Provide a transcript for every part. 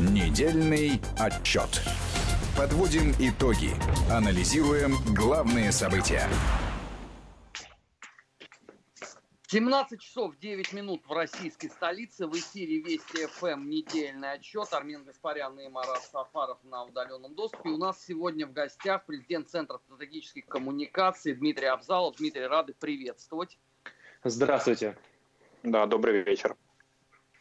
Недельный отчет. Подводим итоги. Анализируем главные события. 17 часов 9 минут в российской столице. В эфире Вести ФМ недельный отчет. Армен Гаспарян и Марат Сафаров на удаленном доступе. У нас сегодня в гостях президент Центра стратегических коммуникаций Дмитрий Абзалов. Дмитрий, рады приветствовать. Здравствуйте. Да, добрый вечер.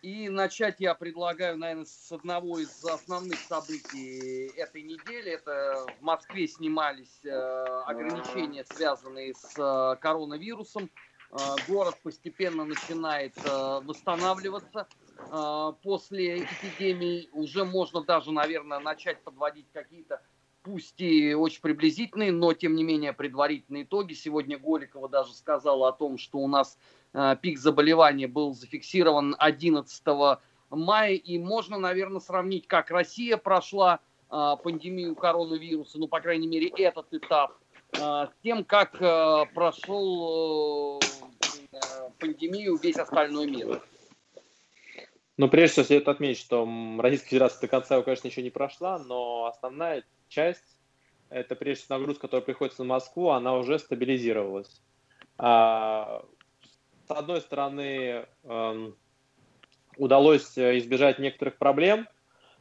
И начать я предлагаю, наверное, с одного из основных событий этой недели. Это в Москве снимались э, ограничения, связанные с э, коронавирусом. Э, город постепенно начинает восстанавливаться. После эпидемии уже можно даже, наверное, начать подводить какие-то пусть и очень приблизительные, но тем не менее предварительные итоги. Сегодня Голикова даже сказала о том, что у нас пик заболевания был зафиксирован 11 мая, и можно, наверное, сравнить, как Россия прошла э, пандемию коронавируса, ну, по крайней мере, этот этап, э, с тем, как прошел пандемию весь остальной мир. Ну, прежде всего, следует отметить, что Российская Федерация до конца конечно, еще не прошла, но основная часть, это прежде всего нагрузка, которая приходится на Москву, она уже стабилизировалась. С одной стороны, эм, удалось э, избежать некоторых проблем,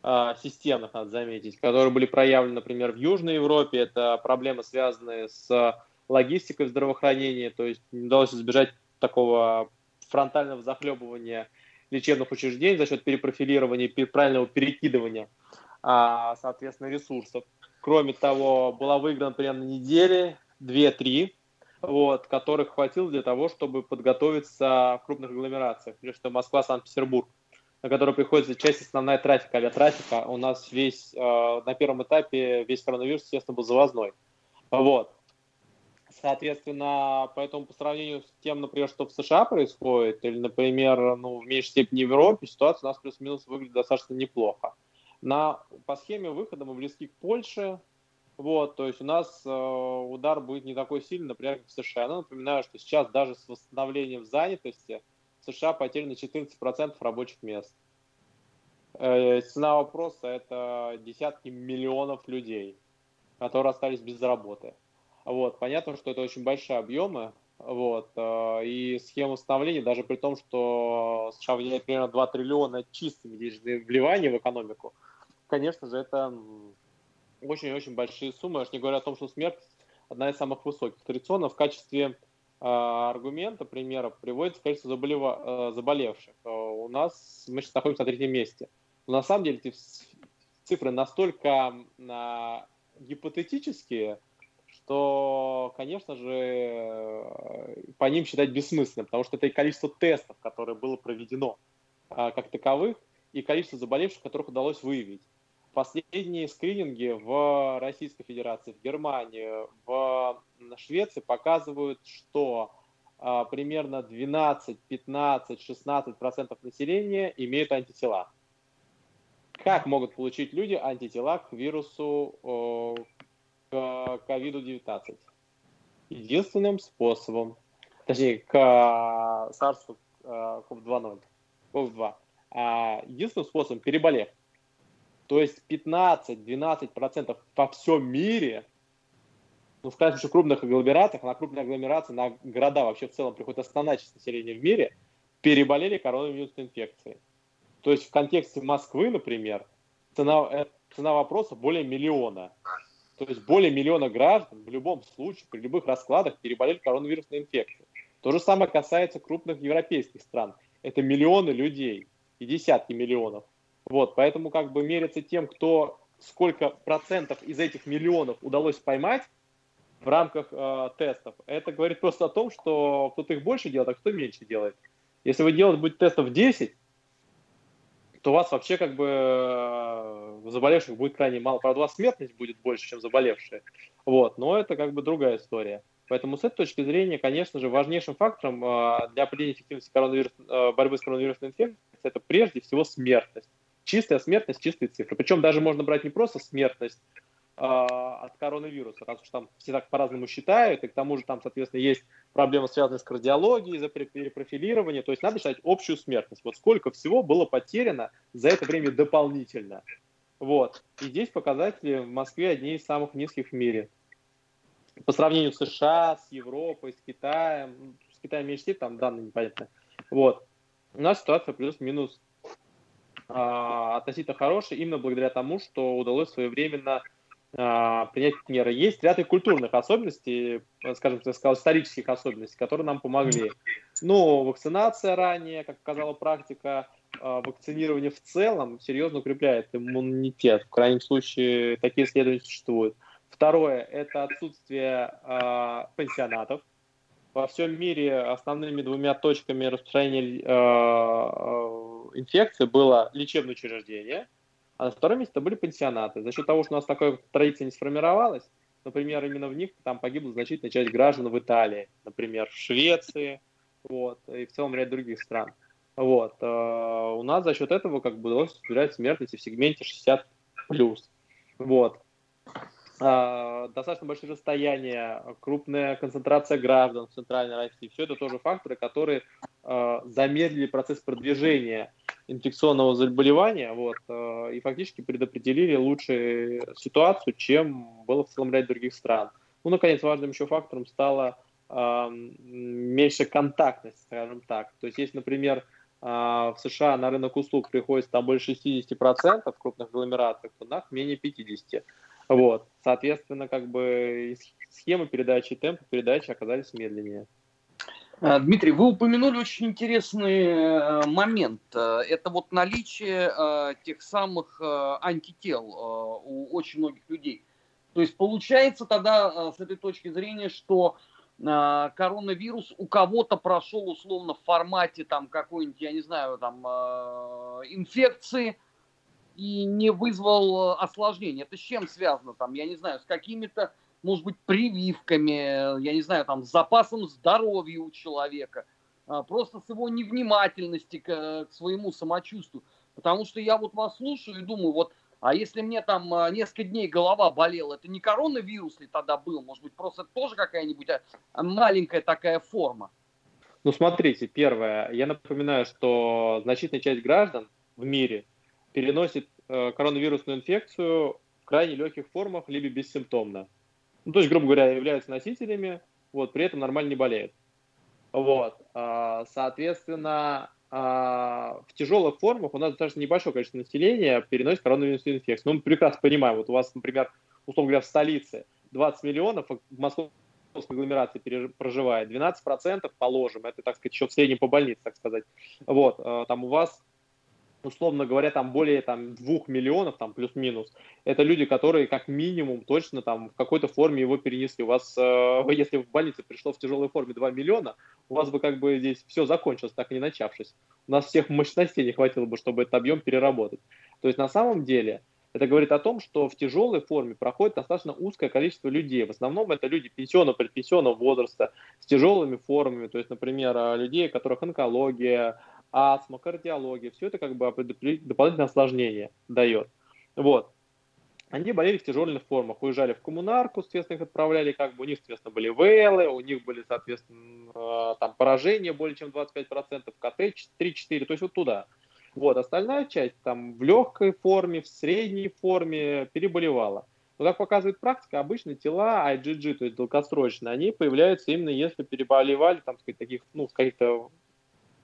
э, системных, надо заметить, которые были проявлены, например, в Южной Европе. Это проблемы, связанные с логистикой в здравоохранении, то есть удалось избежать такого фронтального захлебывания лечебных учреждений за счет перепрофилирования правильного перекидывания, а, соответственно, ресурсов. Кроме того, была выиграна примерно недели, две-три, вот, которых хватило для того, чтобы подготовиться в крупных агломерациях, прежде всего Москва, Санкт-Петербург, на которой приходится часть основная трафика, авиатрафика. У нас весь, э, на первом этапе весь коронавирус, естественно, был завозной. Вот. Соответственно, поэтому по сравнению с тем, например, что в США происходит, или, например, ну, в меньшей степени в Европе, ситуация у нас плюс-минус выглядит достаточно неплохо. На, по схеме выхода мы близки к Польше, вот, то есть у нас э, удар будет не такой сильный, например, как в США. Но напоминаю, что сейчас даже с восстановлением занятости в США потеряно 14% рабочих мест. Э, цена вопроса – это десятки миллионов людей, которые остались без работы. Вот, понятно, что это очень большие объемы, вот, э, и схема восстановления, даже при том, что США выделяет примерно 2 триллиона чистыми вливания в экономику, конечно же, это очень-очень большие суммы. Я не говорю о том, что смертность одна из самых высоких. Традиционно в качестве э, аргумента, примера, приводится количество заболева, э, заболевших. Э, у нас мы сейчас находимся на третьем месте. Но на самом деле эти цифры настолько э, гипотетические, что, конечно же, по ним считать бессмысленно, потому что это и количество тестов, которое было проведено э, как таковых, и количество заболевших, которых удалось выявить. Последние скрининги в Российской Федерации, в Германии, в Швеции показывают, что а, примерно 12, 15, 16 процентов населения имеют антитела. Как могут получить люди антитела к вирусу к COVID-19? Единственным способом, точнее, к SARS-CoV-2, а, единственным способом переболев то есть 15-12% по всем мире, ну, скажем, что в крупных агломератах, на крупные агломерации, на города вообще в целом приходит основная часть населения в мире, переболели коронавирусной инфекцией. То есть в контексте Москвы, например, цена, э, цена вопроса более миллиона. То есть более миллиона граждан в любом случае, при любых раскладах переболели коронавирусной инфекцией. То же самое касается крупных европейских стран. Это миллионы людей и десятки миллионов. Вот, поэтому как бы мериться тем, кто сколько процентов из этих миллионов удалось поймать в рамках э, тестов, это говорит просто о том, что кто-то их больше делает, а кто меньше делает. Если вы делаете будет тестов 10, то у вас вообще как бы э, заболевших будет крайне мало. Правда, у вас смертность будет больше, чем заболевшие. Вот, но это как бы другая история. Поэтому с этой точки зрения, конечно же, важнейшим фактором э, для определения эффективности коронавирус, э, борьбы с коронавирусной инфекцией это прежде всего смертность чистая смертность, чистые цифры. Причем даже можно брать не просто смертность э, от коронавируса, раз уж там все так по-разному считают, и к тому же там, соответственно, есть проблемы, связанные с кардиологией, из-за перепрофилирования. То есть надо считать общую смертность. Вот сколько всего было потеряно за это время дополнительно. Вот. И здесь показатели в Москве одни из самых низких в мире. По сравнению с США, с Европой, с Китаем, с Китаем меньше, там данные непонятны. Вот. У нас ситуация плюс-минус а, относительно хорошая, именно благодаря тому, что удалось своевременно а, принять меры. Есть ряд и культурных особенностей, скажем, я сказал, исторических особенностей, которые нам помогли. Ну, вакцинация ранее, как показала практика, а, вакцинирование в целом серьезно укрепляет иммунитет. В крайнем случае такие исследования существуют. Второе – это отсутствие э, пенсионатов. Во всем мире основными двумя точками распространения э, инфекции было лечебное учреждение, а на втором месте были пенсионаты. За счет того, что у нас такая традиция не сформировалась, например, именно в них там погибла значительная часть граждан в Италии, например, в Швеции, вот, и в целом ряд других стран. Вот. Э, у нас за счет этого как бы удалось снижать смертность в сегменте 60+. Вот. Э, достаточно большие расстояния, крупная концентрация граждан в Центральной России. Все это тоже факторы, которые замедлили процесс продвижения инфекционного заболевания вот, и фактически предопределили лучшую ситуацию, чем было в целом ряде других стран. Ну, наконец, важным еще фактором стала меньше контактность, скажем так. То есть, есть, например, а, в США на рынок услуг приходится там больше 60% в крупных агломерациях, то нас менее 50%. Вот. Соответственно, как бы схемы передачи и темпы передачи оказались медленнее. А, Дмитрий, вы упомянули очень интересный э, момент. Э, это вот наличие э, тех самых антител у очень многих людей. То есть получается тогда с этой точки зрения, что коронавирус у кого-то прошел условно в формате там какой-нибудь, я не знаю, там инфекции и не вызвал осложнений. Это с чем связано там, я не знаю, с какими-то, может быть, прививками, я не знаю, там, с запасом здоровья у человека, а, просто с его невнимательности к, к своему самочувствию. Потому что я вот вас слушаю и думаю, вот а если мне там а, несколько дней голова болела, это не коронавирус ли тогда был? Может быть, просто тоже какая-нибудь а, маленькая такая форма? Ну, смотрите, первое, я напоминаю, что значительная часть граждан в мире переносит э, коронавирусную инфекцию в крайне легких формах, либо бессимптомно. Ну, то есть, грубо говоря, являются носителями, вот, при этом нормально не болеют. Вот, э, соответственно, а, в тяжелых формах у нас достаточно небольшое количество населения переносит коронавирусную инфекцию. Но ну, мы прекрасно понимаем, вот у вас, например, условно говоря, в столице 20 миллионов, в московской агломерации проживает, 12% положим, это, так сказать, еще в среднем по больнице, так сказать. Вот, а, там у вас условно говоря, там более там, двух миллионов, там плюс-минус, это люди, которые как минимум точно там в какой-то форме его перенесли. У вас, э, если в больнице пришло в тяжелой форме 2 миллиона, у вас бы как бы здесь все закончилось, так и не начавшись. У нас всех мощностей не хватило бы, чтобы этот объем переработать. То есть на самом деле это говорит о том, что в тяжелой форме проходит достаточно узкое количество людей. В основном это люди пенсионного, предпенсионного возраста с тяжелыми формами. То есть, например, людей, у которых онкология, астма, кардиология, все это как бы дополнительное осложнение дает. Вот. Они болели в тяжелых формах, уезжали в коммунарку, соответственно, их отправляли, как бы у них, соответственно, были ВЛы, у них были, соответственно, э, там поражения более чем 25%, КТ 3-4, то есть вот туда. Вот, остальная часть там в легкой форме, в средней форме переболевала. Но, как показывает практика, обычно тела IgG, то есть долгосрочные, они появляются именно если переболевали, там, сказать, таких, ну, в каких-то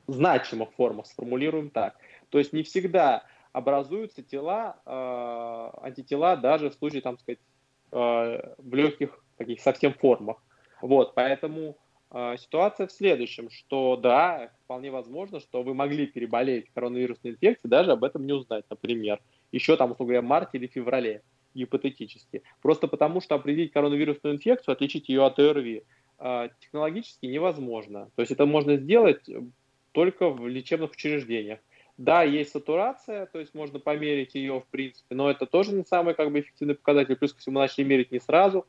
значимых формах, сформулируем так. То есть не всегда образуются тела, э, антитела даже в случае, там сказать, э, в легких таких совсем формах. Вот, поэтому э, ситуация в следующем, что да, вполне возможно, что вы могли переболеть коронавирусной инфекцией, даже об этом не узнать, например, еще там, условно говоря, в марте или феврале, гипотетически. Просто потому, что определить коронавирусную инфекцию, отличить ее от ОРВИ, технологически невозможно. То есть это можно сделать только в лечебных учреждениях. Да, есть сатурация, то есть можно померить ее в принципе, но это тоже не самый как бы эффективный показатель, плюс ко всему начали мерить не сразу.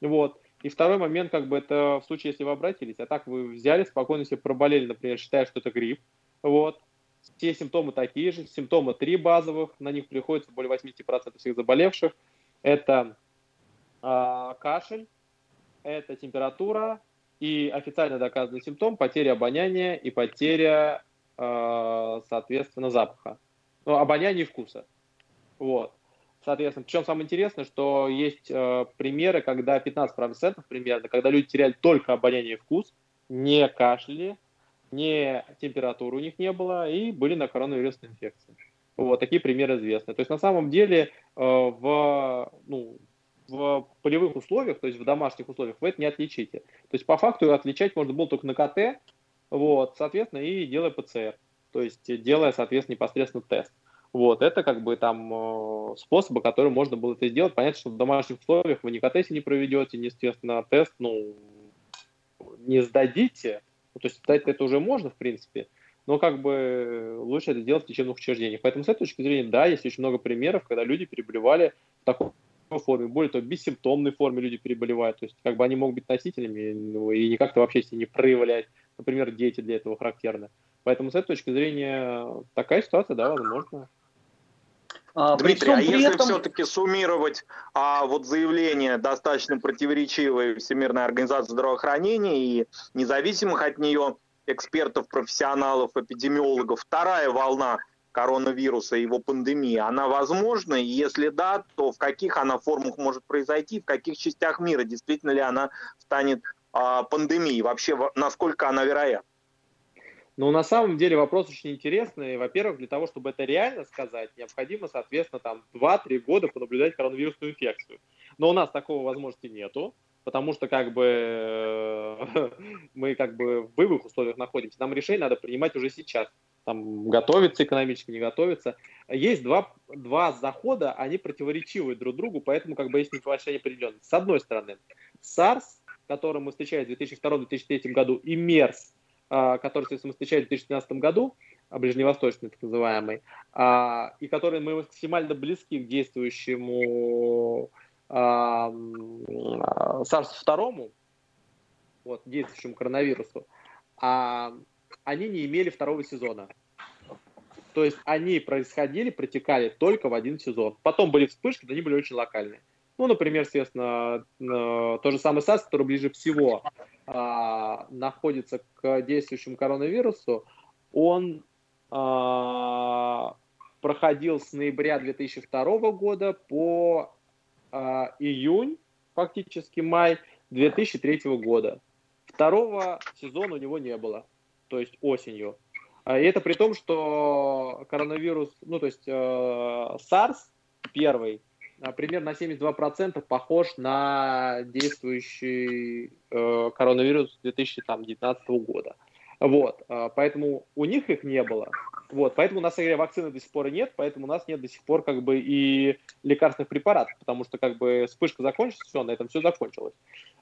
Вот. И второй момент, как бы это в случае, если вы обратились, а так вы взяли, спокойно себе проболели, например, считая, что это грипп, вот, все симптомы такие же, симптомы три базовых, на них приходится более 80% всех заболевших. Это э, кашель, это температура, И официально доказанный симптом – потеря обоняния и потеря, э, соответственно, запаха. Ну, обоняния и вкуса. Вот. Соответственно, причем самое интересное, что есть э, примеры, когда 15% примерно, когда люди теряли только обоняние и вкус, не кашляли, не температуры у них не было и были на коронавирусной инфекции. Вот такие примеры известны. То есть на самом деле э, в, ну, в полевых условиях, то есть в домашних условиях, вы это не отличите. То есть по факту отличать можно было только на КТ, вот, соответственно, и делая ПЦР, то есть делая, соответственно, непосредственно тест. Вот, это как бы там э, способы, которые можно было это сделать. Понятно, что в домашних условиях вы ни КТ не проведете, естественно, тест, ну, не сдадите. Ну, то есть сдать это уже можно, в принципе, но как бы лучше это делать в лечебных учреждениях. Поэтому с этой точки зрения, да, есть очень много примеров, когда люди переболевали в такой форме, более того, бессимптомной форме люди переболевают, то есть как бы они могут быть носителями ну, и никак-то вообще себя не проявлять. Например, дети для этого характерны. Поэтому с этой точки зрения такая ситуация, да, возможно. А, Дмитрий, а если этом... все-таки суммировать а, вот заявление достаточно противоречивой Всемирной организации здравоохранения и независимых от нее экспертов, профессионалов, эпидемиологов, вторая волна коронавируса его пандемии, она возможна? И если да, то в каких она формах может произойти, в каких частях мира действительно ли она станет а, пандемией? Вообще, насколько она вероятна? Но на самом деле вопрос очень интересный. Во-первых, для того, чтобы это реально сказать, необходимо, соответственно, там 2-3 года понаблюдать коронавирусную инфекцию. Но у нас такого возможности нету, потому что как бы э, мы как бы в боевых условиях находимся. Нам решение надо принимать уже сейчас. Там готовиться экономически, не готовиться. Есть два, два захода, они противоречивы друг другу, поэтому как бы есть небольшая неопределенность. С одной стороны, SARS, который мы встречали в 2002-2003 году, и MERS, а, который, соответственно, мы встречали в 2013 году, а, ближневосточный так называемый, а, и который мы максимально близки к действующему SARS-2, вот, действующему коронавирусу, они не имели второго сезона. То есть они происходили, протекали только в один сезон. Потом были вспышки, но они были очень локальные. Ну, например, естественно, то же самое SARS, который ближе всего а, находится к действующему коронавирусу, он а, проходил с ноября 2002 года по а, июнь, фактически май 2003 года. Второго сезона у него не было, то есть осенью. И это при том, что коронавирус, ну то есть э, SARS первый, а, примерно на 72% похож на действующий э, коронавирус 2019 года. Вот, э, поэтому у них их не было. Вот, поэтому у нас вакцины до сих пор нет, поэтому у нас нет до сих пор как бы и лекарственных препаратов, потому что как бы вспышка закончилась, все, на этом все закончилось.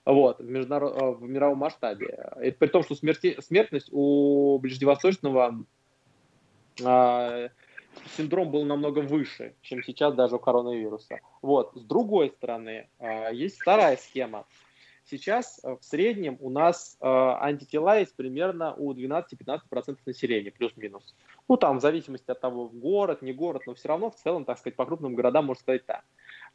Вот, в, международ... Э, в мировом масштабе. Это при том, что смерти... смертность у ближневосточного э, синдром был намного выше, чем сейчас даже у коронавируса. Вот. С другой стороны, а, есть вторая схема. Сейчас э, в среднем у нас э, антитела есть примерно у 12-15% населения, плюс-минус. Ну, там, в зависимости от того, город, не город, но все равно в целом, так сказать, по крупным городам можно сказать так.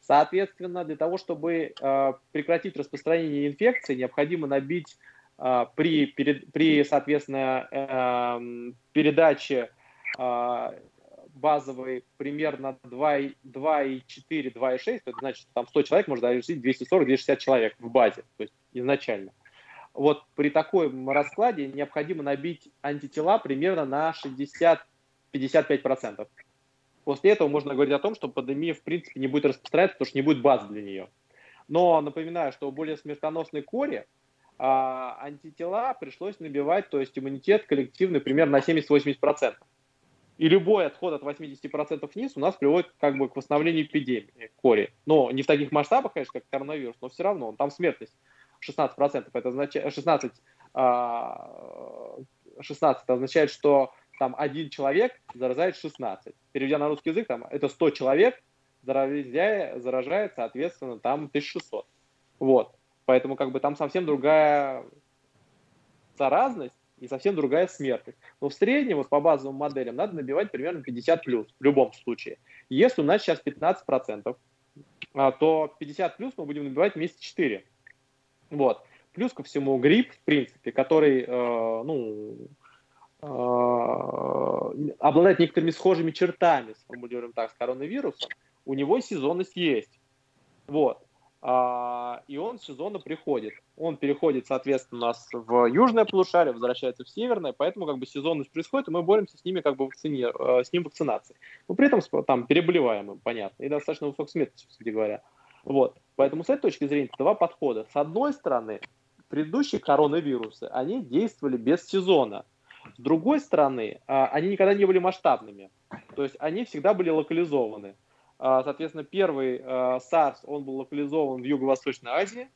Соответственно, для того, чтобы э, прекратить распространение инфекции, необходимо набить при, при, соответственно, эм, передаче базовый примерно 2,4, 2,6, это значит, там 100 человек может разрешить 240-260 человек в базе, то есть изначально. Вот при таком раскладе необходимо набить антитела примерно на 60-55%. После этого можно говорить о том, что пандемия в принципе не будет распространяться, потому что не будет базы для нее. Но напоминаю, что более смертоносной коре а, антитела пришлось набивать, то есть иммунитет коллективный примерно на 70-80%. И любой отход от 80% вниз у нас приводит как бы к восстановлению эпидемии кори. Но не в таких масштабах, конечно, как коронавирус, но все равно там смертность 16%. Это означает 16, 16 означает, что там один человек заражает 16. Переведя на русский язык, там это 100 человек, заразяя, заражает, соответственно, там 1600. Вот. Поэтому как бы там совсем другая заразность, и совсем другая смертность. Но в среднем, вот по базовым моделям, надо набивать примерно 50 плюс в любом случае. Если у нас сейчас 15%, а, то 50 плюс мы будем набивать месяца 4. Вот. Плюс ко всему грипп, в принципе, который, э, ну, э, обладает некоторыми схожими чертами, сформулируем так, с коронавирусом, у него сезонность есть. Вот. А, и он сезонно приходит. Он переходит, соответственно, у нас в южное полушарие, возвращается в северное, поэтому как бы сезонность происходит, и мы боремся с ними как бы вакцини... Э, с ним вакцинацией. Но при этом там переболеваемым, понятно, и достаточно высокой смертностью, кстати говоря. Вот. Поэтому с этой точки зрения два подхода. С одной стороны, предыдущие коронавирусы, они действовали без сезона. С другой стороны, а, они никогда не были масштабными. То есть они всегда были локализованы. А, соответственно, первый а, SARS, он был локализован в Юго-Восточной Азии.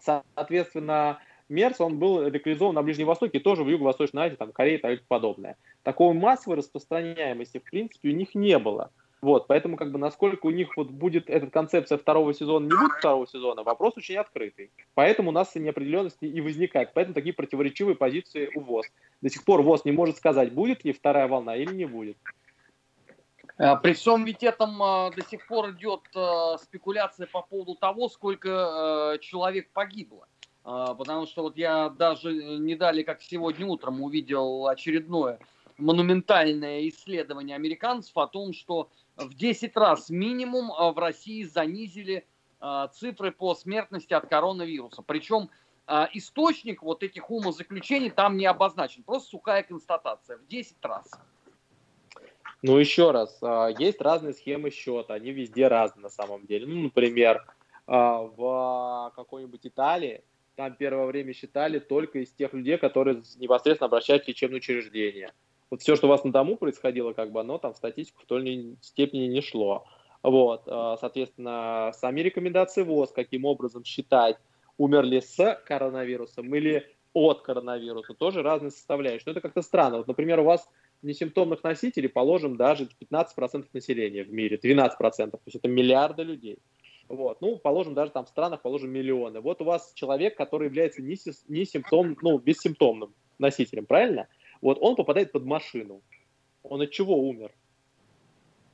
Соответственно, МЕРС, он был локализован на Ближнем Востоке, тоже в Юго-Восточной Азии, там Корея и так подобное. Такой массовой распространяемости, в принципе, у них не было. Вот, поэтому, как бы, насколько у них вот будет эта концепция второго сезона, не будет второго сезона, вопрос очень открытый. Поэтому у нас неопределенности и возникает. Поэтому такие противоречивые позиции у ВОЗ. До сих пор ВОЗ не может сказать, будет ли вторая волна или не будет. А, при всем ведь этом а, до сих пор идет а, спекуляция по поводу того, сколько человек погибло. Потому что вот я даже не далее, как сегодня утром, увидел очередное монументальное исследование американцев о том, что в 10 раз минимум в России занизили цифры по смертности от коронавируса. Причем источник вот этих умозаключений там не обозначен, просто сухая констатация в 10 раз. Ну, еще раз, а, есть разные схемы счета, они везде разные на самом деле. Ну, например, а, в какой-нибудь Италии там первое время считали только из тех людей, которые непосредственно обращаются в лечебное учреждение. Вот все, что у вас на дому происходило, как бы оно там в статистику в той или иной степени не шло. Вот, а, соответственно, сами рекомендации ВОЗ, каким образом считать, умерли с коронавирусом или от коронавируса, тоже разные составляющие. Но это как-то странно. Вот, например, у вас несимптомных носителей положим даже 15% населения в мире, 12%, то есть это миллиарды людей. Вот. Ну, положим, даже там в странах, положим, миллионы. Вот у вас человек, который является не, не симптом, ну, бессимптомным носителем, правильно? Вот он попадает под машину. Он от чего умер?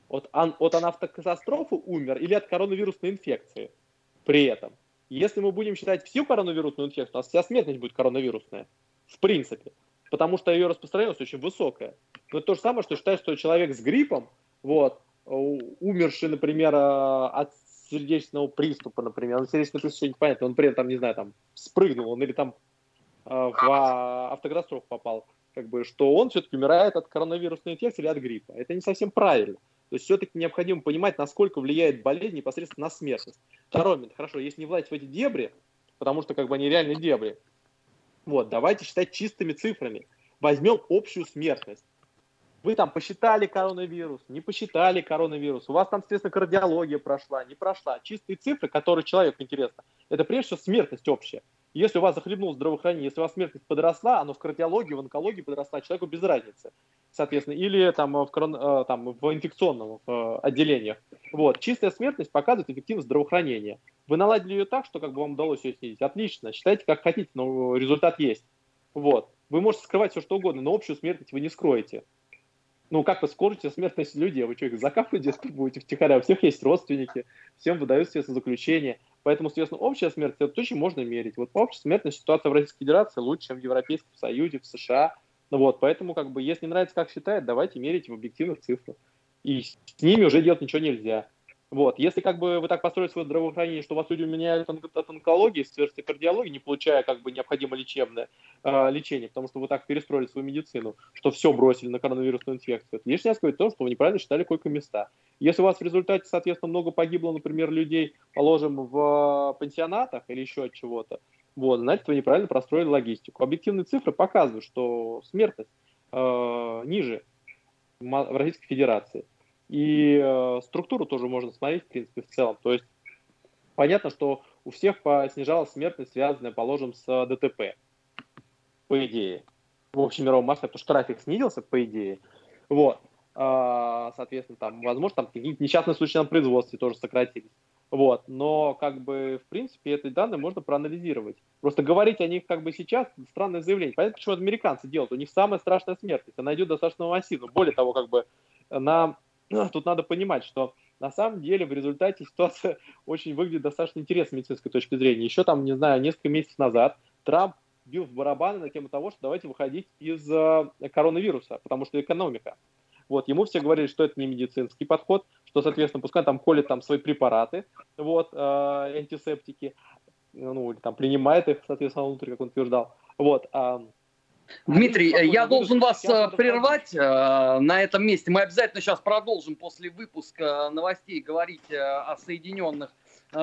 От, ан, от автокатастрофы умер или от коронавирусной инфекции при этом? Если мы будем считать всю коронавирусную инфекцию, у нас вся смертность будет коронавирусная. В принципе потому что ее распространенность очень высокая. Но это то же самое, что считать, что человек с гриппом, вот, умерший, например, а, от сердечного приступа, например, он сердечный приступ еще непонятно, он при этом, не знаю, там, спрыгнул, он или там а, в автокатастрофу попал, как бы, что он все-таки умирает от коронавирусной инфекции или от гриппа. Это не совсем правильно. То есть все-таки необходимо понимать, насколько влияет болезнь непосредственно на смертность. Второй момент, хорошо, если не влазить в эти дебри, потому что как бы они реальные дебри, вот, давайте считать чистыми цифрами. Возьмем общую смертность. Вы там посчитали коронавирус, не посчитали коронавирус, у вас там, соответственно, кардиология прошла, не прошла. Чистые цифры, которые человеку интересно, это прежде всего смертность общая. Если у вас захлебнуло здравоохранение, если у вас смертность подросла, оно в кардиологии, в онкологии подросла, человеку без разницы, соответственно, или там в, корон, э, там, в инфекционном в э, отделениях. Вот. Чистая смертность показывает эффективность здравоохранения. Вы наладили ее так, что как бы вам удалось ее снизить. Отлично, считайте как хотите, но результат есть. Вот. Вы можете скрывать все, что угодно, но общую смертность вы не скроете. Ну, как вы скажете смертность людей? Вы что, их закапываете будете втихаря? У всех есть родственники, всем выдают, естественно, заключение. Поэтому, соответственно, общая смертность, это очень можно мерить. Вот по общей смертности ситуация в Российской Федерации лучше, чем в Европейском Союзе, в США. Ну вот, поэтому, как бы, если не нравится, как считает, давайте мерить в объективных цифрах. И с ними уже делать ничего нельзя. Вот. Если как бы вы так построили свое здравоохранение, что у вас люди меняют от онкологии, с кардиологии, не получая как бы необходимое лечебное э, лечение, потому что вы так перестроили свою медицину, что все бросили на коронавирусную инфекцию, это лишнее сказать то, что вы неправильно считали койко-места. Если у вас в результате, соответственно, много погибло, например, людей, положим, в пансионатах или еще от чего-то, вот, значит, вы неправильно простроили логистику. Объективные цифры показывают, что смертность э, ниже в Российской Федерации. И э, структуру тоже можно смотреть, в принципе, в целом. То есть понятно, что у всех снижалась смертность, связанная, положим, с ДТП, по идее. В общем мировом масштабе, потому что трафик снизился, по идее. Вот. А, соответственно, там, возможно, там какие-то несчастные случаи на производстве тоже сократились. Вот. Но, как бы, в принципе, эти данные можно проанализировать. Просто говорить о них, как бы, сейчас странное заявление. Понятно, почему американцы делают. У них самая страшная смертность. Она идет достаточно массивно. Более того, как бы, на Тут надо понимать, что на самом деле в результате ситуация очень выглядит достаточно интересно с медицинской точки зрения. Еще там, не знаю, несколько месяцев назад Трамп бил в барабаны на тему того, что давайте выходить из э, коронавируса, потому что экономика. Вот, ему все говорили, что это не медицинский подход, что, соответственно, пускай там колет там свои препараты, вот, э, антисептики, ну, или там принимает их, соответственно, внутрь, как он утверждал. Вот, а Дмитрий, я должен вас э, прервать э, на этом месте. Мы обязательно сейчас продолжим после выпуска новостей говорить э, о Соединенных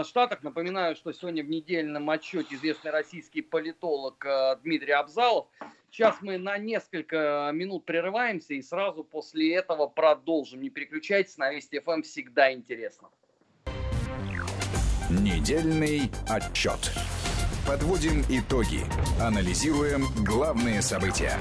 Штатах. Напоминаю, что сегодня в недельном отчете известный российский политолог Дмитрий Абзалов. Сейчас мы на несколько минут прерываемся и сразу после этого продолжим. Не переключайтесь, на Вести ФМ всегда интересно. Недельный отчет. Подводим итоги. Анализируем главные события.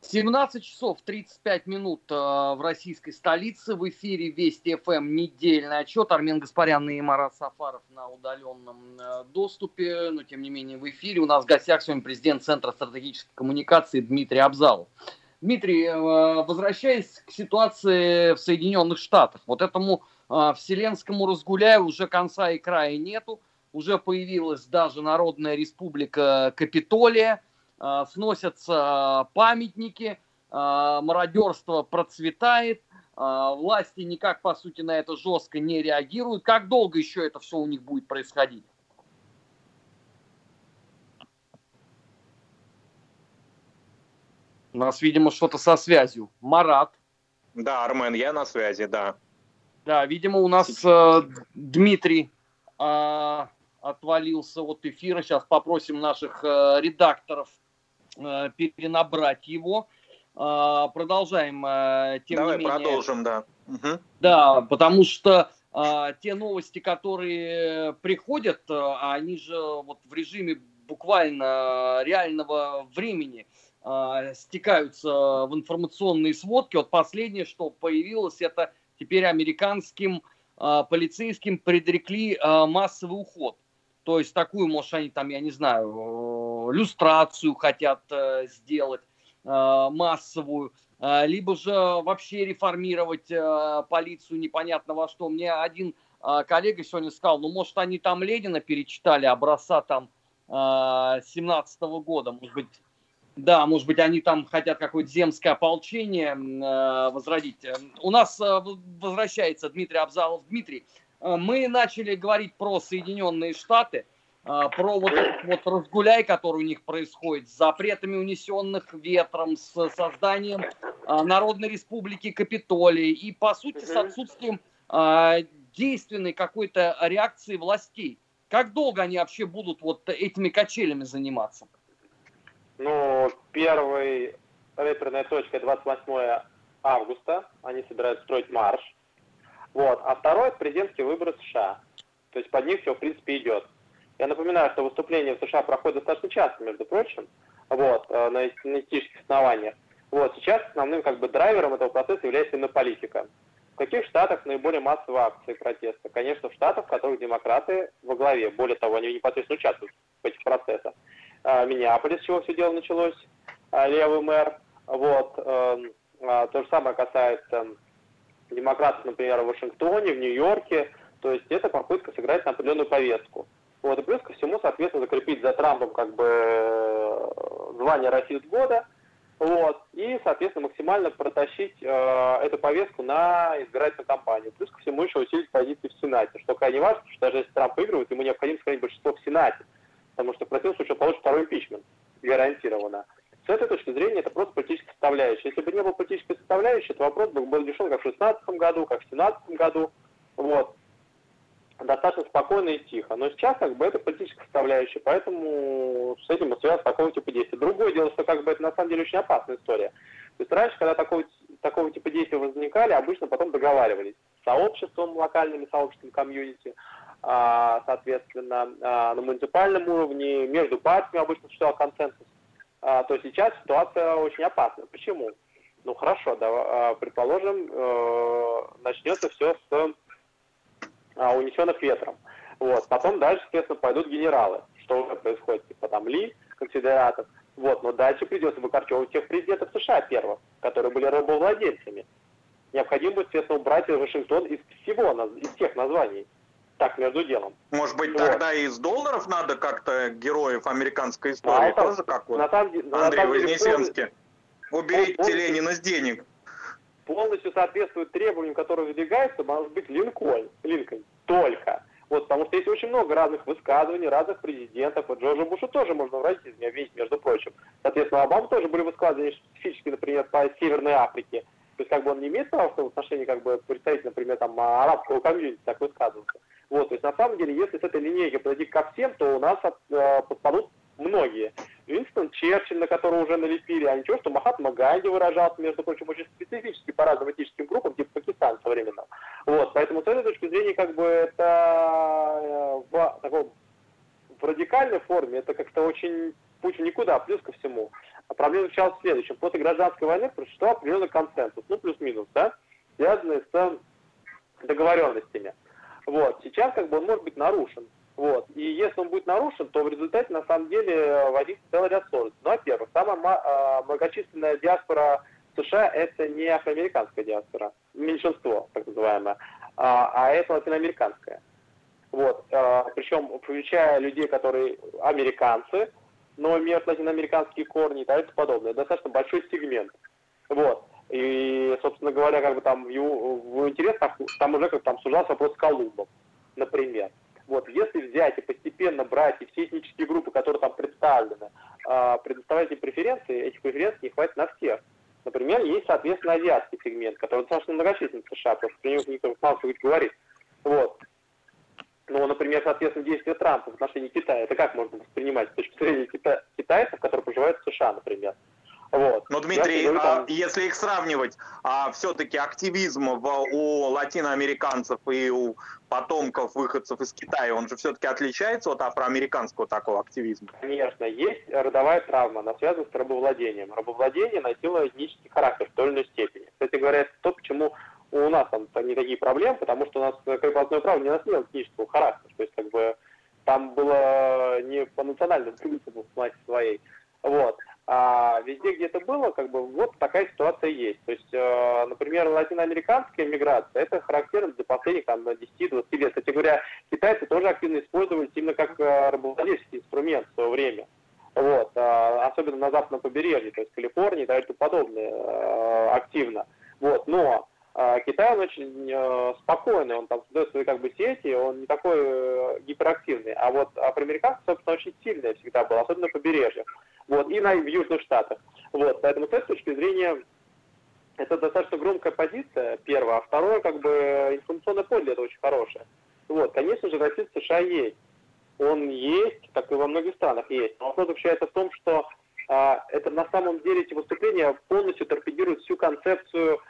17 часов 35 минут э, в российской столице. В эфире Вести ФМ недельный отчет. Армен Гаспарян и Марат Сафаров на удаленном э, доступе. Но, тем не менее, в эфире у нас в гостях сегодня президент Центра стратегической коммуникации Дмитрий Абзалов. Дмитрий, э, возвращаясь к ситуации в Соединенных Штатах, вот этому вселенскому разгуляю уже конца и края нету уже появилась даже Народная Республика Капитолия, а, сносятся памятники, а, мародерство процветает, а, власти никак, по сути, на это жестко не реагируют. Как долго еще это все у них будет происходить? У нас, видимо, что-то со связью. Марат. Да, Армен, я на связи, да. Да, видимо, у нас э, Дмитрий э, отвалился от эфира. Сейчас попросим наших э, редакторов э, перенабрать его. Э, продолжаем. Тем Давай не менее, продолжим, да. Угу. Да, потому что те новости, которые приходят, они же вот в режиме буквально реального времени стекаются в информационные сводки. Вот последнее, что появилось, это теперь американским полицейским предрекли массовый уход. То есть такую, может, они там, я не знаю, люстрацию хотят э, сделать э, массовую, э, либо же вообще реформировать полицию непонятно во что. Мне один коллега сегодня сказал, ну, может, они там Ленина перечитали, образца там 17 -го года, может быть, да, может быть, они там хотят какое-то земское ополчение э, возродить. У нас э, возвращается Дмитрий Абзалов. Дмитрий, мы начали говорить про Соединенные Штаты, э, про вот вот разгуляй, который у них происходит, с запретами унесенных ветром, с созданием э, Народной Республики Капитолии и, по сути, с отсутствием действенной какой-то реакции властей. Как долго они вообще будут вот этими качелями заниматься? Ну, первый реперная точка 28 августа. Они собираются строить марш. Вот. А второй – президентские выборы США. То есть под них все, в принципе, идет. Я напоминаю, что выступления в США проходят достаточно часто, между прочим, вот, э, на этических основаниях. Вот, сейчас основным как бы драйвером этого процесса является именно политика. В каких штатах наиболее массовые акции протеста? Конечно, в штатах, в которых демократы во главе. Более того, они непосредственно участвуют в этих процессах. А, Миннеаполис, с чего все дело началось, а, левый мэр. Вот. Эм, то же самое касается демократов, например, в Вашингтоне, в Нью-Йорке. То есть это попытка сыграть на определенную повестку. Вот, и плюс ко всему, соответственно, закрепить за Трампом как бы э, звание расист года, вот, и, соответственно, максимально протащить э, эту повестку на избирательную кампанию. Плюс ко всему еще усилить позиции в Сенате, что крайне важно, потому что даже если Трамп выигрывает, ему необходимо сохранить большинство в Сенате, потому что в противном случае он получит второй импичмент, гарантированно. С этой точки зрения это просто политическая составляющая. Если бы не было политической составляющей, то вопрос был бы решен как в 2016 году, как в 2017 году. Вот. Достаточно спокойно и тихо. Но сейчас как бы это политическая составляющая, поэтому с этим связано такого типа действия. Другое дело, что как бы это на самом деле очень опасная история. То есть раньше, когда такого, такого типа действия возникали, обычно потом договаривались с сообществом, локальными сообществами, комьюнити, а, соответственно, а, на муниципальном уровне, между партиями обычно существовал консенсус то сейчас ситуация очень опасна. Почему? Ну хорошо, да, а, предположим, э, начнется все с а, унесенных ветром. Вот. Потом дальше, соответственно, пойдут генералы. Что уже происходит? Типа там Ли, конфедератов. Вот. Но дальше придется выкорчевывать тех президентов США первых, которые были рабовладельцами. необходимо, естественно, убрать Вашингтон из всего, из всех названий. Так, между делом. Может быть, вот. тогда из долларов надо как-то героев американской истории а, тоже, как вот на самом, Андрей Вознесенский? Уберите он, Ленина с денег. Полностью соответствует требованиям, которые выдвигаются, может быть Линкольн. Линкольн. Только. Вот, потому что есть очень много разных высказываний, разных президентов. Вот Джорджа Буша тоже можно в расизме обвинить, между прочим. Соответственно, Обама тоже были высказывания специфически, например, по Северной Африке. То есть, как бы он не имеет права в отношении, как бы, представителя, например, там, арабского комьюнити так высказываться. Вот, то есть, на самом деле, если с этой линейки подойти ко всем, то у нас от, э, подпадут многие. Винстон Черчилль, на которого уже налепили, а ничего, что Махатма Ганди выражался, между прочим, очень специфически по разным этническим группам, типа Пакистан современного. Вот, поэтому с этой точки зрения, как бы, это э, в, таком, в радикальной форме, это как-то очень путь в никуда, плюс ко всему. А проблема заключалась в следующем. После гражданской войны произошел определенный консенсус, ну, плюс-минус, да, связанный с договоренностями. Вот, сейчас, как бы, он может быть нарушен. Вот. И если он будет нарушен, то в результате на самом деле возникнет целый ряд сложностей. Ну, во-первых, самая а, многочисленная диаспора США это не афроамериканская диаспора, меньшинство, так называемое, а, а это латиноамериканская. Вот. А, причем, включая людей, которые американцы, но имеют латиноамериканские корни и так подобное. Достаточно большой сегмент. Вот. И, собственно говоря, как бы там в, в интересах там уже как там сужался вопрос с Колумбом, например. Вот, если взять и постепенно брать и все этнические группы, которые там представлены, э, предоставлять им преференции, этих преференций не хватит на всех. Например, есть, соответственно, азиатский сегмент, который достаточно многочислен в США, потому что про него никто мало говорит. Вот. Ну, например, соответственно, действия Трампа в отношении Китая, это как можно воспринимать с точки зрения кита- китайцев, которые проживают в США, например? Вот. Но, Дмитрий, говорю, там... а, если их сравнивать, а все-таки активизм у латиноамериканцев и у потомков выходцев из Китая, он же все-таки отличается от афроамериканского такого активизма? Конечно, есть родовая травма, она связана с рабовладением. Рабовладение носило этнический характер в той или иной степени. Кстати говоря, это то, почему у нас там не такие проблемы, потому что у нас крепостное право не носило этнического характера. То есть, как бы, там было не по национальным принципам своей. Вот. А везде, где это было, как бы вот такая ситуация есть. То есть, э, например, латиноамериканская миграция, это характерно для последних там, 10-20 лет. Кстати говоря, китайцы тоже активно использовали именно как э, рабовладельческий инструмент в свое время. Вот, э, особенно на западном побережье, то есть Калифорнии и так подобное, э, активно. Вот, но э, Китай он очень э, спокойный, он там создает свои как бы сети, он не такой э, гиперактивный. А вот афроамериканцы, собственно, очень сильные всегда был, особенно на побережьях вот, и на, в Южных Штатах. Вот, поэтому с этой точки зрения это достаточно громкая позиция, первое. А второе, как бы, информационное поле это очень хорошее. Вот, конечно же, расизм в США есть. Он есть, как и во многих странах есть. Но вопрос заключается в том, что а, это на самом деле эти выступления полностью торпедируют всю концепцию а,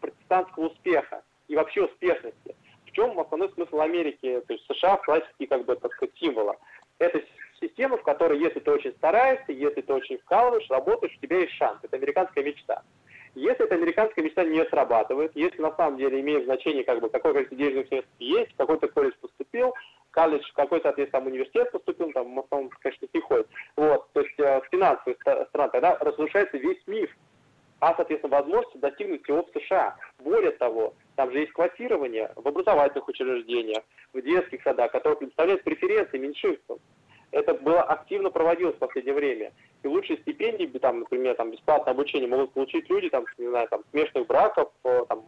протестантского успеха и вообще успешности. В чем основной смысл Америки, то есть США в классике как бы, так сказать, символа? Это система, в которой, если ты очень стараешься, если ты очень вкалываешь, работаешь, у тебя есть шанс. Это американская мечта. Если эта американская мечта не срабатывает, если на самом деле имеет значение, как бы, какое количество денежных средств есть, какой-то колледж поступил, колледж, какой, соответственно, там университет поступил, там, в основном, конечно, не ходит. Вот, то есть э, финансовая сторона, тогда разрушается весь миф а, соответственно, возможности достигнуть всего в США. Более того, там же есть квотирование в образовательных учреждениях, в детских садах, которые предоставляют преференции меньшинствам это было активно проводилось в последнее время. И лучшие стипендии, там, например, там, бесплатное обучение могут получить люди, там, не знаю, там, смешанных браков, э, там,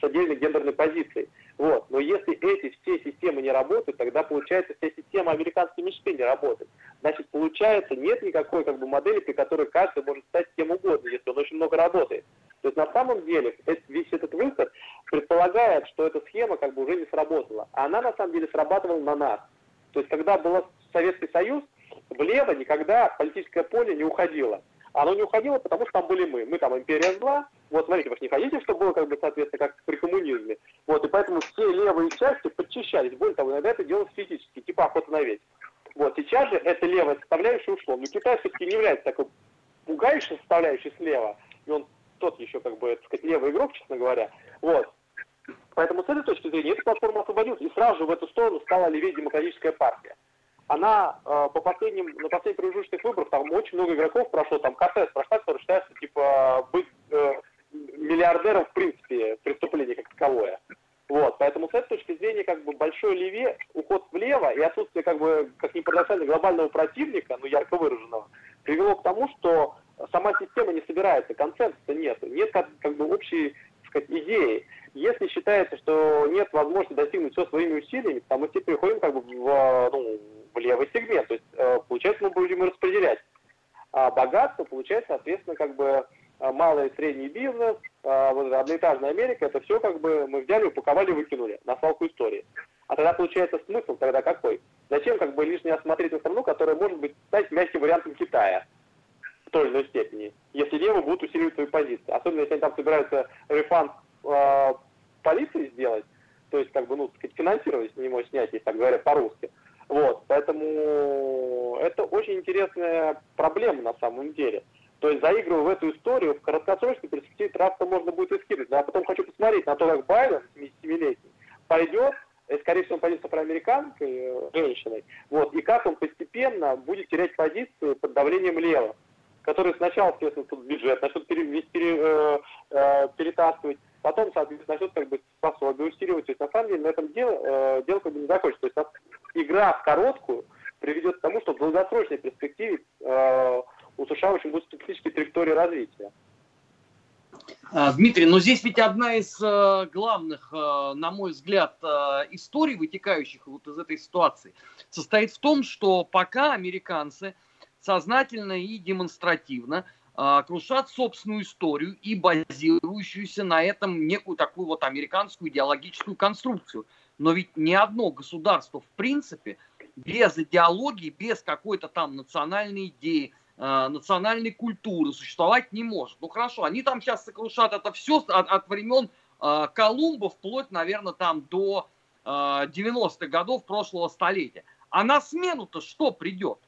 с отдельной гендерной позицией. Вот. Но если эти все системы не работают, тогда получается вся система американской мечты не работает. Значит, получается, нет никакой как бы, модели, при которой каждый может стать кем угодно, если он очень много работает. То есть на самом деле весь этот выход предполагает, что эта схема как бы уже не сработала. А она на самом деле срабатывала на нас. То есть когда была Советский Союз, влево никогда политическое поле не уходило. Оно не уходило, потому что там были мы. Мы там империя зла. Вот смотрите, вы же не хотите, чтобы было, как бы, соответственно, как при коммунизме. Вот, и поэтому все левые части подчищались. Более того, иногда это делалось физически, типа охота на ведь. Вот, сейчас же эта левая составляющая ушло. Но Китай все-таки не является такой пугающей составляющей слева. И он тот еще, как бы, так сказать, левый игрок, честно говоря. Вот. Поэтому с этой точки зрения эта платформа освободилась, и сразу же в эту сторону стала левее демократическая партия она э, по последним, на последних промежуточных выборах, там очень много игроков прошло, там Кортес прошла, который считается, типа, быть э, миллиардеров в принципе преступление как таковое. Вот, поэтому с этой точки зрения, как бы, большой леве, уход влево и отсутствие, как бы, как ни парадоксально, глобального противника, ну, ярко выраженного, привело к тому, что сама система не собирается, консенсуса нет, нет как, как бы общей сказать, идеи. Если считается, что нет возможности достигнуть все своими усилиями, то мы все переходим как бы в, ну, в левый сегмент, то есть, э, получается, мы будем распределять. А богатство, получается, соответственно, как бы а, малый и средний бизнес, а, вот одноэтажная Америка, это все как бы мы взяли, упаковали, выкинули на свалку истории. А тогда получается смысл тогда какой? Зачем как бы лишний осмотреть на страну, которая может быть стать мягким вариантом Китая той или иной степени, если левые будут усиливать свои позиции. Особенно если они там собираются рефанд э, полиции сделать, то есть как бы, ну, сказать, финансировать с него снять, если так говоря, по-русски. Вот, поэтому это очень интересная проблема на самом деле. То есть заигрывая в эту историю, в краткосрочной перспективе трафта можно будет и скинуть. Но я потом хочу посмотреть на то, как Байден, 77-летний, пойдет, и, скорее всего, он пойдет с афроамериканкой, э, женщиной, вот, и как он постепенно будет терять позиции под давлением левых, которые сначала, естественно, тут бюджет начнут пере, пере, э, э, перетаскивать, потом, соответственно, начнут как бы пособие усиливать. То есть, на самом деле, на этом дело, э, дело как бы не закончится. То есть, игра в короткую приведет к тому, что в долгосрочной перспективе э, у США очень будет специфическая траектория развития. А, Дмитрий, но здесь ведь одна из э, главных, э, на мой взгляд, э, историй, вытекающих вот из этой ситуации, состоит в том, что пока американцы сознательно и демонстративно крушат собственную историю и базирующуюся на этом некую такую вот американскую идеологическую конструкцию. Но ведь ни одно государство в принципе без идеологии, без какой-то там национальной идеи, Э, национальной культуры существовать не может. Ну хорошо, они там сейчас сокрушат это все от, от времен э, Колумба вплоть, наверное, там до э, 90-х годов прошлого столетия. А на смену-то что придет?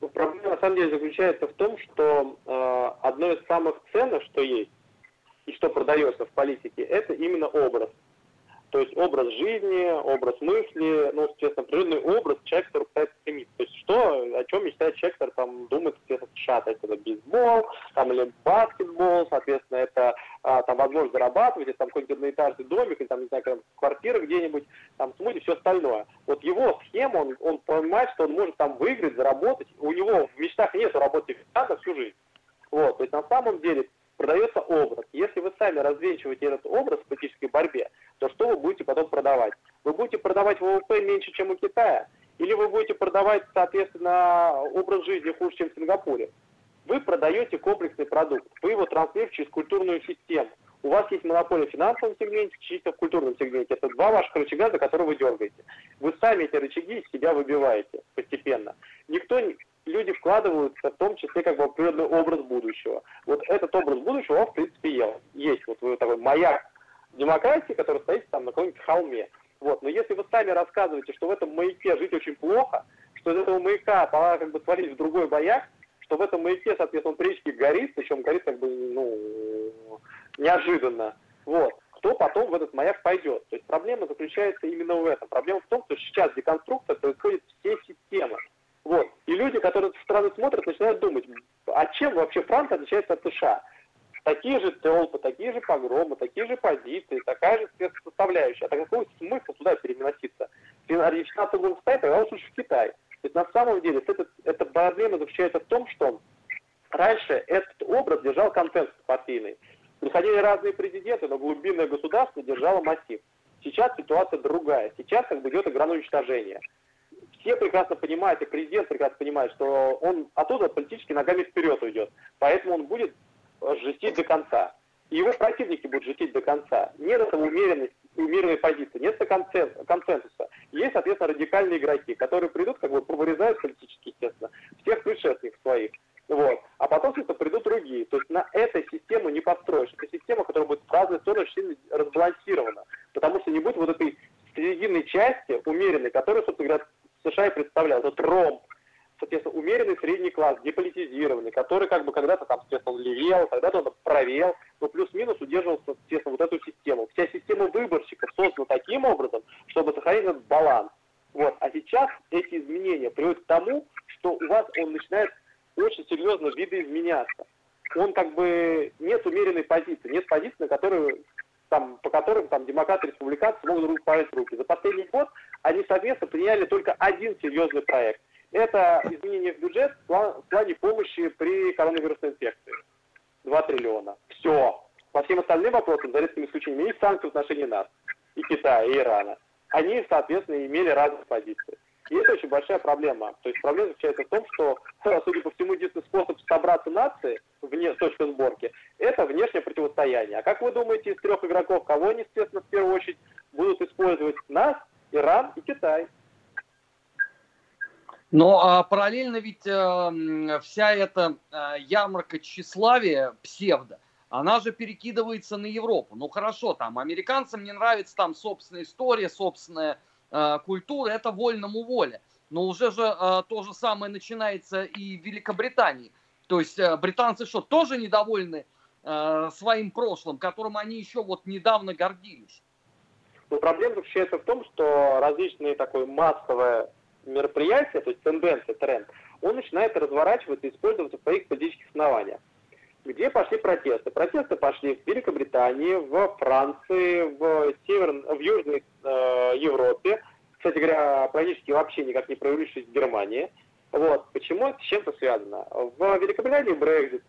Ну, проблема на самом деле заключается в том, что э, одно из самых ценных, что есть и что продается в политике, это именно образ. То есть образ жизни, образ мысли, ну, естественно, определенный образ человека, который пытается стремиться. То есть что, о чем мечтает человек, который там думает, то есть это бейсбол, там, или баскетбол, соответственно, это а, там возможность зарабатывать, это там какой-нибудь одноэтажный домик, или там, не знаю, квартира где-нибудь, там, смузи, все остальное. Вот его схема, он, он понимает, что он может там выиграть, заработать, у него в мечтах нет работы всю жизнь. Вот, то есть на самом деле продается образ. Если вы сами развенчиваете этот образ в политической борьбе, то что вы будете потом продавать? Вы будете продавать ВВП меньше, чем у Китая? Или вы будете продавать, соответственно, образ жизни хуже, чем в Сингапуре? Вы продаете комплексный продукт, вы его транслируете через культурную систему. У вас есть монополия в финансовом сегменте, чисто в культурном сегменте. Это два ваших рычага, за которые вы дергаете. Вы сами эти рычаги из себя выбиваете постепенно. Никто, люди вкладываются в том числе как бы определенный образ будущего. Вот этот образ будущего, он в принципе есть. Вот такой маяк демократии, который стоит там на каком-нибудь холме. Вот. Но если вы сами рассказываете, что в этом маяке жить очень плохо, что из этого маяка пора как бы свалить в другой бояк, что в этом маяке, соответственно, он горит, причем горит как бы, ну, неожиданно. Вот. Кто потом в этот маяк пойдет? То есть проблема заключается именно в этом. Проблема в том, что сейчас деконструкция происходит всей системы. Вот. И люди, которые со стороны смотрят, начинают думать, а чем вообще Франция отличается от США? такие же толпы, такие же погромы, такие же позиции, такая же составляющая. А так какой смысл туда переноситься? Финансовый был в Китай, тогда лучше в Китай. Есть на самом деле это, эта проблема заключается в том, что раньше этот образ держал консенсус партийный. Приходили разные президенты, но глубинное государство держало массив. Сейчас ситуация другая. Сейчас как бы идет игра на уничтожение. Все прекрасно понимают, и президент прекрасно понимает, что он оттуда политически ногами вперед уйдет. Поэтому он будет жестить до конца. И его противники будут жестить до конца. Нет этого умеренной, умеренной позиции, нет консенсуса. Есть, соответственно, радикальные игроки, которые придут, как бы вырезают политически, естественно, всех предшественников своих. Вот. А потом, соответственно, придут другие. То есть на этой систему не построишь. Это система, которая будет разные стороны очень сильно разбалансирована. Потому что не будет вот этой серединной части, умеренной, которую, собственно говоря, США и представлял. Это ромб, соответственно, умеренный средний класс, деполитизированный, который как бы когда-то там, соответственно, левел, когда-то он правел, но плюс-минус удерживал, соответственно, вот эту систему. Вся система выборщиков создана таким образом, чтобы сохранить этот баланс. Вот. А сейчас эти изменения приводят к тому, что у вас он начинает очень серьезно видоизменяться. Он как бы нет умеренной позиции. там, по которым там демократы и республиканцы могут положить руки. За последний год они совместно приняли только один серьезный проект. Это изменение в бюджет в плане помощи при коронавирусной инфекции. 2 триллиона. Все. По всем остальным вопросам, за редким исключением, и санкции в отношении нас, и Китая, и Ирана, они, соответственно, имели разные позиции. И это очень большая проблема. То есть проблема заключается в том, что, судя по всему, единственный способ собраться нации вне точки сборки, это внешнее противостояние. А как вы думаете, из трех игроков, кого они, естественно, в первую очередь будут использовать? Нас, Китай. Но а, параллельно ведь а, вся эта а, ярмарка тщеславия, псевдо, она же перекидывается на Европу. Ну хорошо, там американцам не нравится там собственная история, собственная э, культура, это вольному воля. Но уже же э, то же самое начинается и в Великобритании. То есть э, британцы что, тоже недовольны э, своим прошлым, которым они еще вот недавно гордились? Но проблема заключается в том, что различные такое массовое мероприятия, то есть тенденция, тренд, он начинает разворачиваться и использоваться в своих политических основаниях где пошли протесты. Протесты пошли в Великобритании, в Франции, в, север... в Южной э, Европе. Кстати говоря, практически вообще никак не проявившись в Германии. Вот. Почему это с чем-то связано? В Великобритании Брекзит.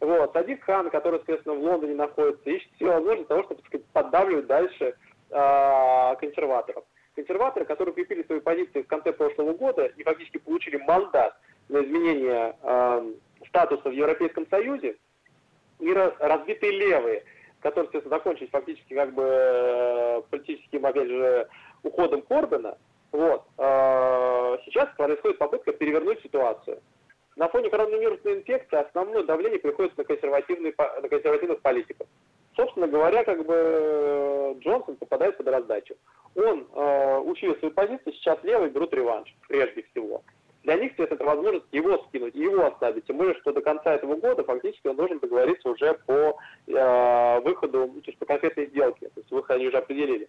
Вот. Садик Хан, который, соответственно, в Лондоне находится, ищет все для того, чтобы сказать, поддавливать дальше э, консерваторов. Консерваторы, которые укрепили свои позиции в конце прошлого года и фактически получили мандат на изменение э, статуса в Европейском Союзе, и разбитые левые, которые, соответственно, закончились фактически как бы э, политическим, опять же, уходом Корбина, вот, э, сейчас происходит попытка перевернуть ситуацию. На фоне коронавирусной инфекции основное давление приходится на, консервативные, на консервативных политиков. Собственно говоря, как бы Джонсон попадает под раздачу. Он э, учил свою позицию, сейчас левые берут реванш, прежде всего для них это возможность его скинуть, его оставить. Тем более, что до конца этого года фактически он должен договориться уже по э, выходу, ну, то есть по конкретной сделке. То есть выход они уже определили.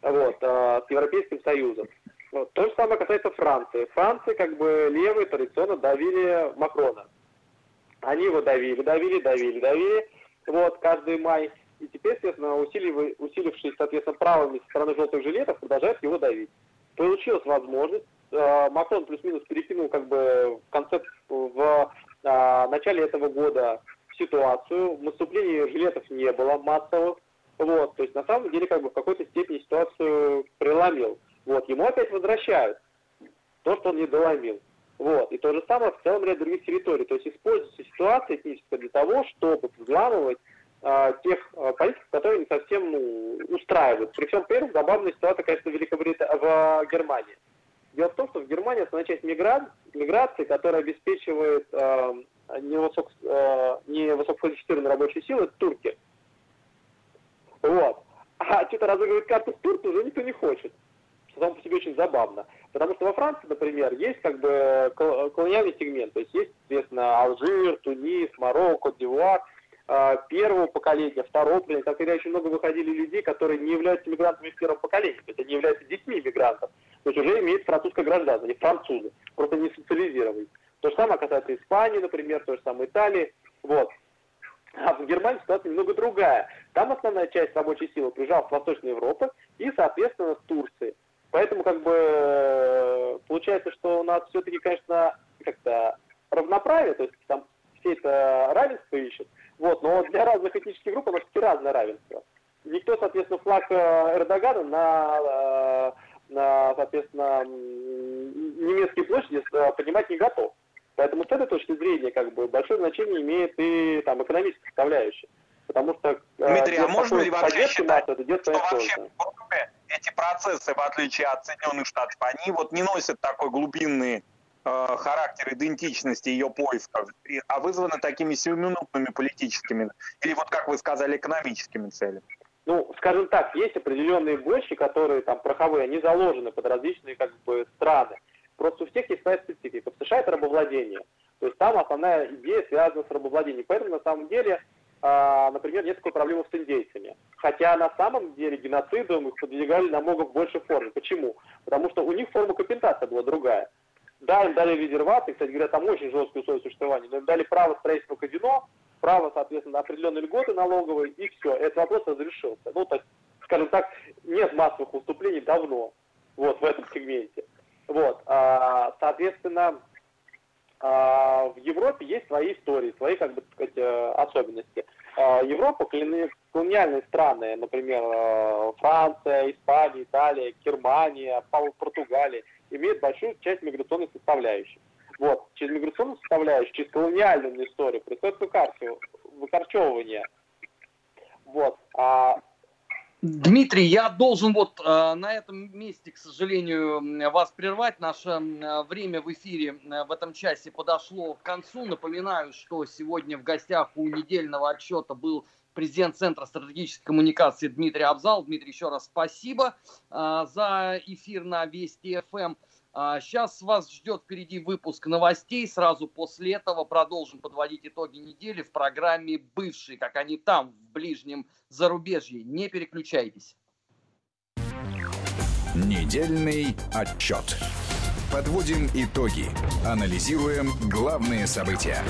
Вот, э, с Европейским Союзом. Вот. То же самое касается Франции. Франции, как бы левые традиционно давили Макрона. Они его давили, давили, давили, давили. Вот, каждый май. И теперь, естественно, усилив, усилившись, соответственно, правыми стороны желтых жилетов, продолжают его давить. Получилась возможность Э, Макрон плюс-минус перекинул как бы концепт в а, начале этого года ситуацию. Наступлений жилетов не было массовых. Вот, то есть на самом деле как бы в какой-то степени ситуацию преломил. Вот, ему опять возвращают то, что он не доломил. Вот, и то же самое в целом ряд других территорий. То есть используется ситуация этническая для того, чтобы взламывать тех а, политиков, которые не совсем ну, устраивают. При всем при этом забавная ситуация, конечно, в, Великобрита... в Германии. Дело в том, что в Германии основная часть мигра... миграции, которая обеспечивает э, невысок... э, рабочую силу, это турки. Вот. А что-то разыгрывать карту с турки уже никто не хочет. Что само по себе очень забавно. Потому что во Франции, например, есть как бы колониальный сегмент. То есть есть, соответственно, Алжир, Тунис, Марокко, Дивуар первого поколения, второго поколения. Так очень много выходили людей, которые не являются мигрантами в первом поколении. То есть они являются детьми мигрантов то есть уже имеет французское гражданство, они французы, просто не социализированы. То же самое касается Испании, например, то же самое Италии. Вот. А в Германии ситуация немного другая. Там основная часть рабочей силы приезжала с Восточной Европы и, соответственно, с Турции. Поэтому, как бы, получается, что у нас все-таки, конечно, как-то равноправие, то есть там все это равенство ищут, вот, но для разных этнических групп у нас все разное равенство. Никто, соответственно, флаг э, Эрдогана на э, на, соответственно, немецкие площади э, поднимать не готов. Поэтому с этой точки зрения как бы большое значение имеет и там экономическая составляющая. Потому что Дмитрий, а можно ли вообще считать, это что вообще эти процессы, в отличие от Соединенных Штатов, они вот не носят такой глубинный характер идентичности ее поисков, а вызваны такими сиюминутными политическими или вот, как вы сказали, экономическими целями? ну, скажем так, есть определенные бочки, которые там пороховые, они заложены под различные как бы страны. Просто у всех есть своя специфика. В США это рабовладение. То есть там основная идея связана с рабовладением. Поэтому на самом деле, э, например, нет такой проблемы с индейцами. Хотя на самом деле геноцидом их подвигали намного в большей форме. Почему? Потому что у них форма компенсации была другая. Да, им дали резерваты, кстати говоря, там очень жесткие условия существования, но им дали право строительства казино, право, соответственно, на определенные льготы налоговые, и все, этот вопрос разрешился. Ну, так, скажем так, нет массовых выступлений давно вот, в этом сегменте. Вот, а, соответственно, а, в Европе есть свои истории, свои, как бы сказать, э, особенности. А, Европа, колониальные страны, например, э, Франция, Испания, Италия, Германия, Португалия, имеют большую часть миграционной составляющей. Вот, через миграционную составляющую, через колониальную историю происходит выкорчевывание. Вот. А Дмитрий, я должен вот э, на этом месте, к сожалению, вас прервать. Наше э, время в эфире э, в этом часе подошло к концу. Напоминаю, что сегодня в гостях у недельного отчета был президент Центра стратегической коммуникации Дмитрий Абзал. Дмитрий, еще раз спасибо э, за эфир на Вести ФМ. Сейчас а, вас ждет впереди выпуск новостей. Сразу после этого продолжим подводить итоги недели в программе «Бывшие», как они там, в ближнем зарубежье. Не переключайтесь. Недельный отчет. Подводим итоги. Анализируем главные события.